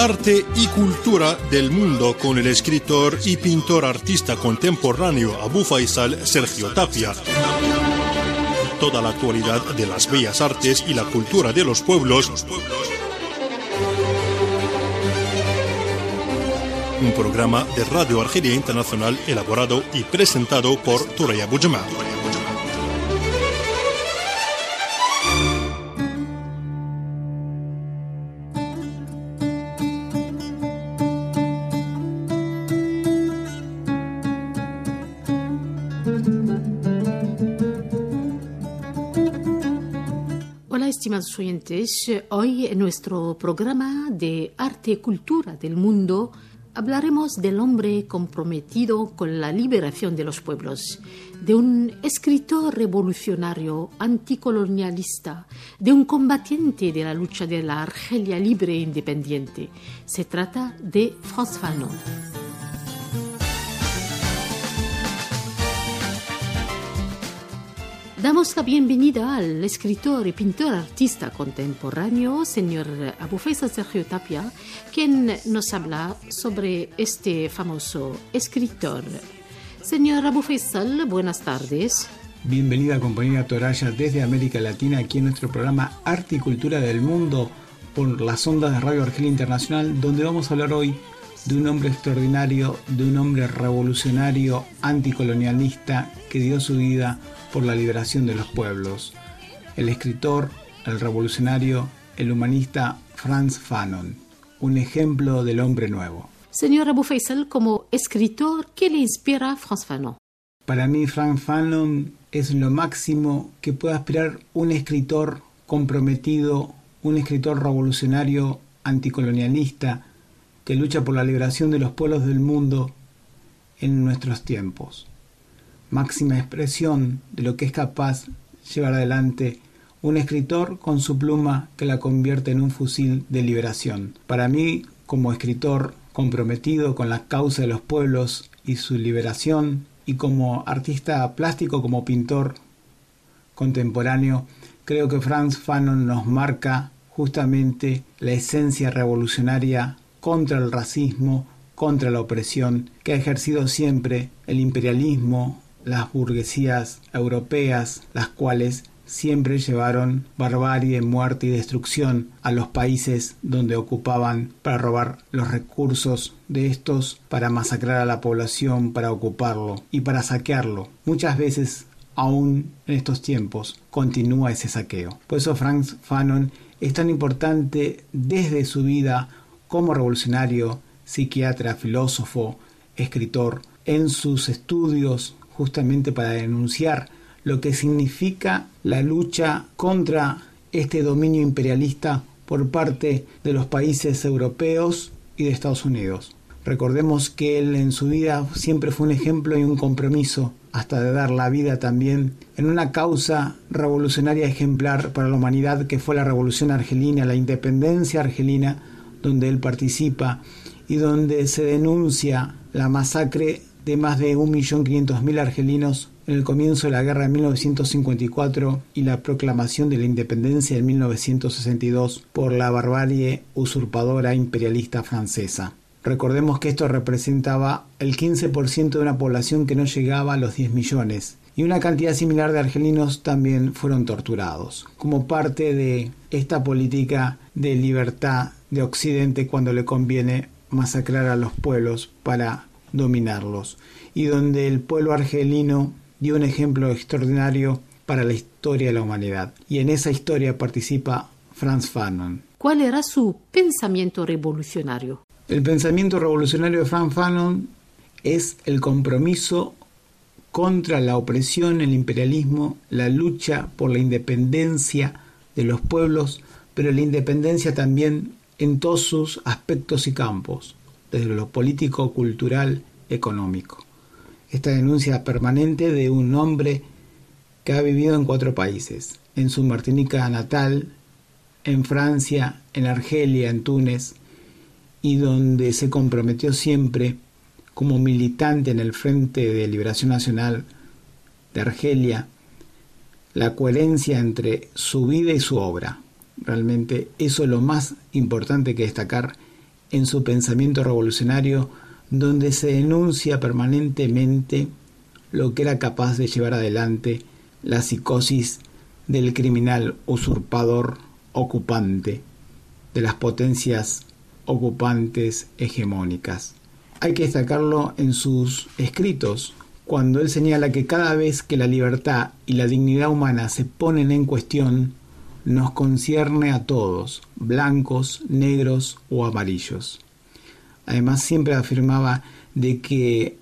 Arte y cultura del mundo con el escritor y pintor artista contemporáneo Abu Faisal Sergio Tapia. Toda la actualidad de las bellas artes y la cultura de los pueblos. Un programa de Radio Argelia Internacional elaborado y presentado por Turaya Bujama. Oyentes, hoy en nuestro programa de arte y cultura del mundo hablaremos del hombre comprometido con la liberación de los pueblos, de un escritor revolucionario anticolonialista, de un combatiente de la lucha de la Argelia libre e independiente. Se trata de Franz Fanon. Damos la bienvenida al escritor y pintor artista contemporáneo, señor Abu Faisal Sergio Tapia, quien nos habla sobre este famoso escritor. Señor Abu Faisal, buenas tardes. Bienvenida compañera Toraya desde América Latina aquí en nuestro programa Arte Cultura del Mundo por las ondas de Radio Argelia Internacional, donde vamos a hablar hoy de un hombre extraordinario, de un hombre revolucionario, anticolonialista, que dio su vida por la liberación de los pueblos. El escritor, el revolucionario, el humanista Franz Fanon, un ejemplo del hombre nuevo. Señor Abu Faisal, como escritor, ¿qué le inspira a Franz Fanon? Para mí, Franz Fanon es lo máximo que puede aspirar un escritor comprometido, un escritor revolucionario, anticolonialista, que lucha por la liberación de los pueblos del mundo en nuestros tiempos máxima expresión de lo que es capaz llevar adelante un escritor con su pluma que la convierte en un fusil de liberación. Para mí, como escritor comprometido con la causa de los pueblos y su liberación, y como artista plástico, como pintor contemporáneo, creo que Franz Fanon nos marca justamente la esencia revolucionaria contra el racismo, contra la opresión que ha ejercido siempre el imperialismo, las burguesías europeas, las cuales siempre llevaron barbarie, muerte y destrucción a los países donde ocupaban para robar los recursos de estos, para masacrar a la población, para ocuparlo y para saquearlo. Muchas veces, aún en estos tiempos, continúa ese saqueo. Por eso Franz Fanon es tan importante desde su vida como revolucionario, psiquiatra, filósofo, escritor, en sus estudios justamente para denunciar lo que significa la lucha contra este dominio imperialista por parte de los países europeos y de Estados Unidos. Recordemos que él en su vida siempre fue un ejemplo y un compromiso, hasta de dar la vida también, en una causa revolucionaria ejemplar para la humanidad que fue la revolución argelina, la independencia argelina, donde él participa y donde se denuncia la masacre de más de 1.500.000 argelinos en el comienzo de la guerra de 1954 y la proclamación de la independencia en 1962 por la barbarie usurpadora imperialista francesa. Recordemos que esto representaba el 15% de una población que no llegaba a los 10 millones y una cantidad similar de argelinos también fueron torturados, como parte de esta política de libertad de Occidente cuando le conviene masacrar a los pueblos para dominarlos, y donde el pueblo argelino dio un ejemplo extraordinario para la historia de la humanidad. Y en esa historia participa Franz Fanon. ¿Cuál era su pensamiento revolucionario? El pensamiento revolucionario de Franz Fanon es el compromiso contra la opresión, el imperialismo, la lucha por la independencia de los pueblos, pero la independencia también en todos sus aspectos y campos desde lo político, cultural, económico. Esta denuncia permanente de un hombre que ha vivido en cuatro países, en su Martinica natal, en Francia, en Argelia, en Túnez, y donde se comprometió siempre como militante en el Frente de Liberación Nacional de Argelia, la coherencia entre su vida y su obra. Realmente eso es lo más importante que destacar en su pensamiento revolucionario donde se denuncia permanentemente lo que era capaz de llevar adelante la psicosis del criminal usurpador ocupante de las potencias ocupantes hegemónicas. Hay que destacarlo en sus escritos, cuando él señala que cada vez que la libertad y la dignidad humana se ponen en cuestión, nos concierne a todos, blancos, negros o amarillos. Además siempre afirmaba de que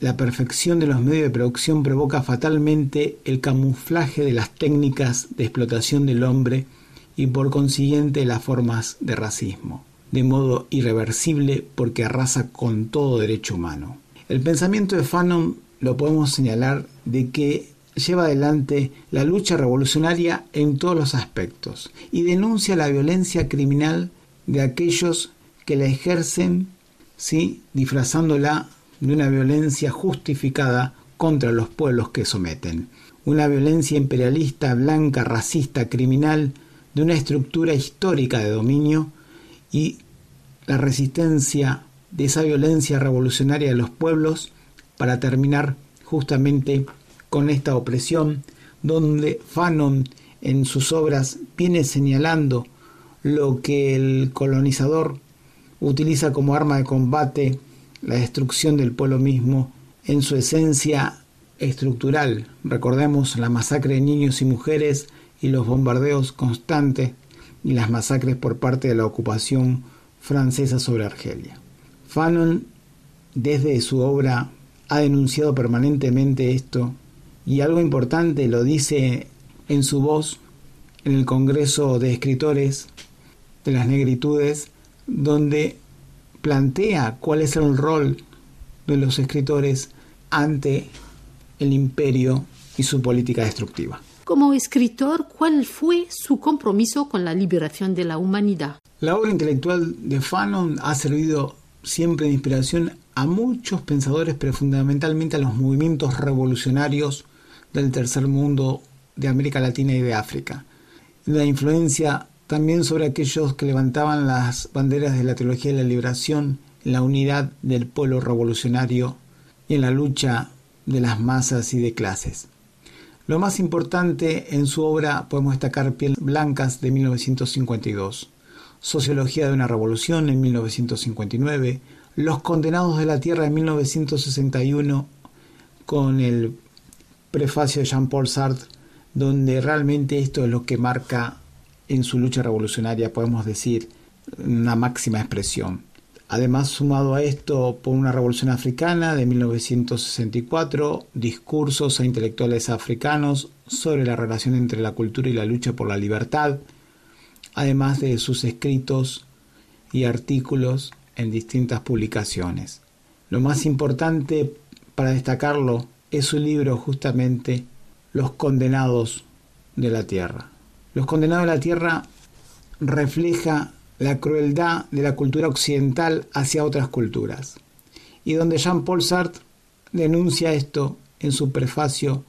la perfección de los medios de producción provoca fatalmente el camuflaje de las técnicas de explotación del hombre y por consiguiente las formas de racismo, de modo irreversible porque arrasa con todo derecho humano. El pensamiento de Fanon lo podemos señalar de que lleva adelante la lucha revolucionaria en todos los aspectos y denuncia la violencia criminal de aquellos que la ejercen, ¿sí? disfrazándola de una violencia justificada contra los pueblos que someten. Una violencia imperialista, blanca, racista, criminal, de una estructura histórica de dominio y la resistencia de esa violencia revolucionaria de los pueblos para terminar justamente con esta opresión, donde Fanon en sus obras viene señalando lo que el colonizador utiliza como arma de combate, la destrucción del pueblo mismo, en su esencia estructural. Recordemos la masacre de niños y mujeres, y los bombardeos constantes y las masacres por parte de la ocupación francesa sobre Argelia. Fanon, desde su obra, ha denunciado permanentemente esto y algo importante lo dice en su voz en el Congreso de Escritores de las Negritudes, donde plantea cuál es el rol de los escritores ante el imperio y su política destructiva. Como escritor, ¿cuál fue su compromiso con la liberación de la humanidad? La obra intelectual de Fanon ha servido siempre de inspiración a muchos pensadores, pero fundamentalmente a los movimientos revolucionarios del tercer mundo de América Latina y de África. La influencia también sobre aquellos que levantaban las banderas de la teología de la liberación, en la unidad del pueblo revolucionario y en la lucha de las masas y de clases. Lo más importante en su obra podemos destacar Piel Blancas de 1952, Sociología de una Revolución en 1959, Los Condenados de la Tierra en 1961, con el prefacio de Jean-Paul Sartre, donde realmente esto es lo que marca en su lucha revolucionaria, podemos decir, una máxima expresión. Además, sumado a esto por una revolución africana de 1964, discursos a intelectuales africanos sobre la relación entre la cultura y la lucha por la libertad, además de sus escritos y artículos en distintas publicaciones. Lo más importante para destacarlo es su libro justamente Los condenados de la tierra. Los condenados de la tierra refleja la crueldad de la cultura occidental hacia otras culturas, y donde Jean-Paul Sartre denuncia esto en su prefacio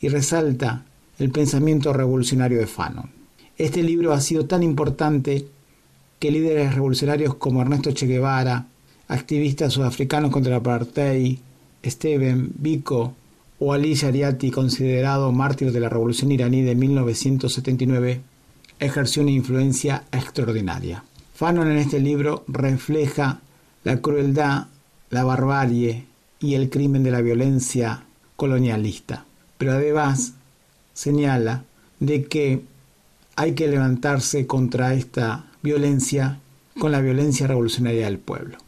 y resalta el pensamiento revolucionario de Fanon. Este libro ha sido tan importante que líderes revolucionarios como Ernesto Che Guevara, activistas sudafricanos contra el apartheid, Steven Biko o Ali Shariati, considerado mártir de la revolución iraní de 1979, ejerció una influencia extraordinaria. Fanon en este libro refleja la crueldad, la barbarie y el crimen de la violencia colonialista, pero además señala de que hay que levantarse contra esta violencia con la violencia revolucionaria del pueblo.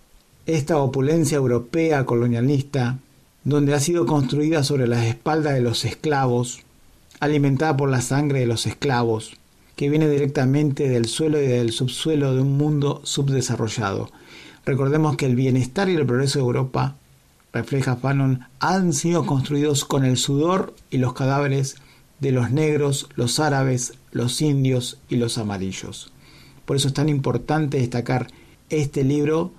Esta opulencia europea colonialista, donde ha sido construida sobre las espaldas de los esclavos, alimentada por la sangre de los esclavos, que viene directamente del suelo y del subsuelo de un mundo subdesarrollado. Recordemos que el bienestar y el progreso de Europa, refleja Fanon, han sido construidos con el sudor y los cadáveres de los negros, los árabes, los indios y los amarillos. Por eso es tan importante destacar este libro,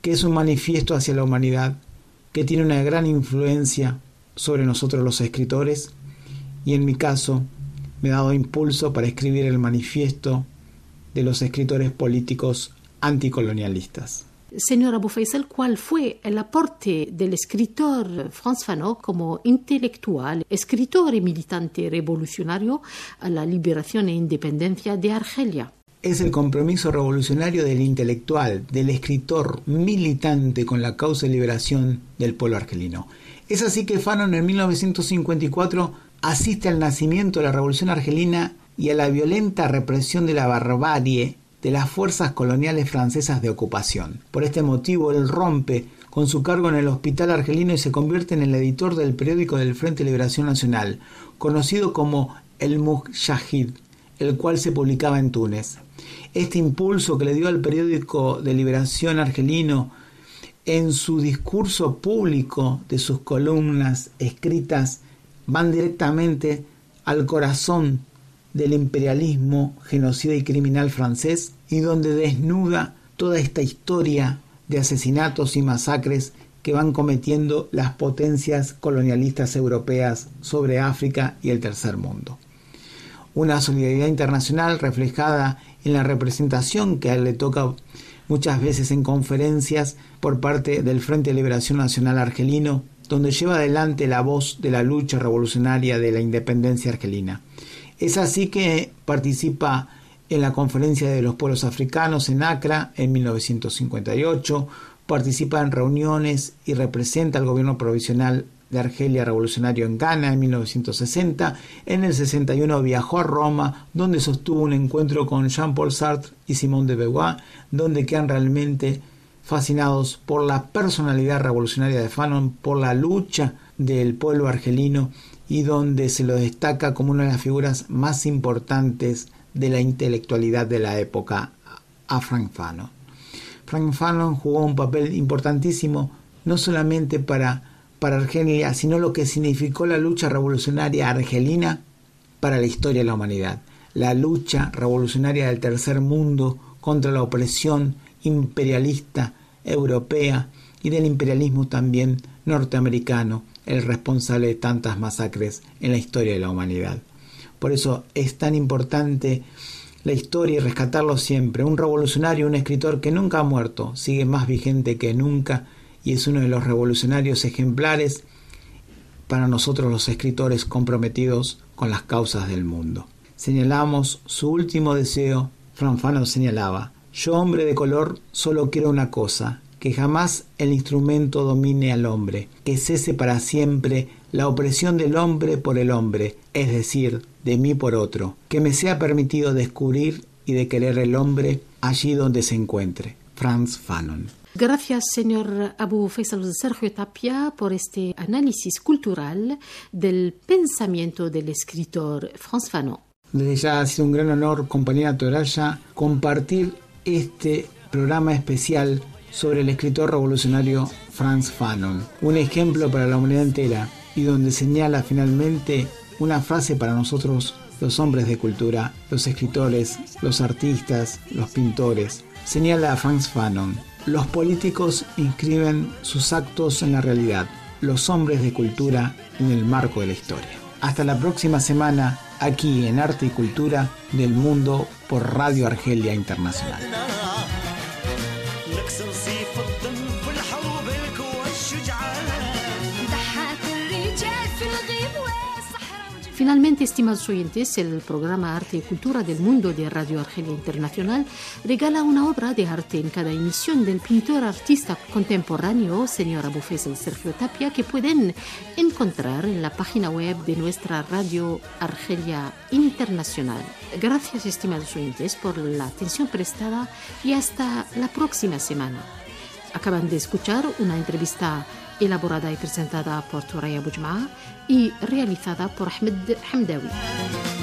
que es un manifiesto hacia la humanidad, que tiene una gran influencia sobre nosotros los escritores, y en mi caso, me ha dado impulso para escribir el manifiesto de los escritores políticos anticolonialistas. Señor Abu ¿cuál fue el aporte del escritor Franz Fanon como intelectual, escritor y militante revolucionario a la liberación e independencia de Argelia? Es el compromiso revolucionario del intelectual, del escritor militante con la causa de liberación del pueblo argelino. Es así que Fanon en 1954 asiste al nacimiento de la revolución argelina y a la violenta represión de la barbarie de las fuerzas coloniales francesas de ocupación. Por este motivo, él rompe con su cargo en el hospital argelino y se convierte en el editor del periódico del Frente de Liberación Nacional, conocido como El Mujahid, el cual se publicaba en Túnez. Este impulso que le dio al periódico de Liberación argelino en su discurso público de sus columnas escritas van directamente al corazón del imperialismo genocida y criminal francés y donde desnuda toda esta historia de asesinatos y masacres que van cometiendo las potencias colonialistas europeas sobre África y el tercer mundo. Una solidaridad internacional reflejada en la representación que a él le toca muchas veces en conferencias por parte del Frente de Liberación Nacional Argelino, donde lleva adelante la voz de la lucha revolucionaria de la independencia argelina. Es así que participa en la Conferencia de los Pueblos Africanos en Accra en 1958, participa en reuniones y representa al gobierno provisional de Argelia revolucionario en Ghana en 1960. En el 61 viajó a Roma, donde sostuvo un encuentro con Jean-Paul Sartre y Simone de Beauvoir, donde quedan realmente fascinados por la personalidad revolucionaria de Fanon, por la lucha del pueblo argelino y donde se lo destaca como una de las figuras más importantes de la intelectualidad de la época a Frank Fanon. Frank Fanon jugó un papel importantísimo no solamente para, para Argelia, sino lo que significó la lucha revolucionaria argelina para la historia de la humanidad, la lucha revolucionaria del tercer mundo contra la opresión imperialista europea y del imperialismo también norteamericano el responsable de tantas masacres en la historia de la humanidad. Por eso es tan importante la historia y rescatarlo siempre. Un revolucionario, un escritor que nunca ha muerto, sigue más vigente que nunca y es uno de los revolucionarios ejemplares para nosotros los escritores comprometidos con las causas del mundo. Señalamos su último deseo, Franfano señalaba, yo hombre de color solo quiero una cosa, que jamás el instrumento domine al hombre, que cese para siempre la opresión del hombre por el hombre, es decir, de mí por otro, que me sea permitido descubrir y de querer el hombre allí donde se encuentre. Franz Fanon. Gracias, señor Abu Faisal Sergio Tapia, por este análisis cultural del pensamiento del escritor Franz Fanon. Desde ya ha sido un gran honor, compañera Toraya, compartir este programa especial sobre el escritor revolucionario Franz Fanon, un ejemplo para la humanidad entera y donde señala finalmente una frase para nosotros los hombres de cultura, los escritores, los artistas, los pintores. Señala a Franz Fanon, los políticos inscriben sus actos en la realidad, los hombres de cultura en el marco de la historia. Hasta la próxima semana aquí en Arte y Cultura del Mundo por Radio Argelia Internacional. Finalmente, estimados oyentes, el programa Arte y Cultura del Mundo de Radio Argelia Internacional regala una obra de arte en cada emisión del pintor artista contemporáneo, señor Abu Faisal Sergio Tapia, que pueden encontrar en la página web de nuestra Radio Argelia Internacional. Gracias, estimados oyentes, por la atención prestada y hasta la próxima semana. Acaban de escuchar una entrevista elaborada y presentada por Toraya Bujma y realizada por Ahmed Hamdawi.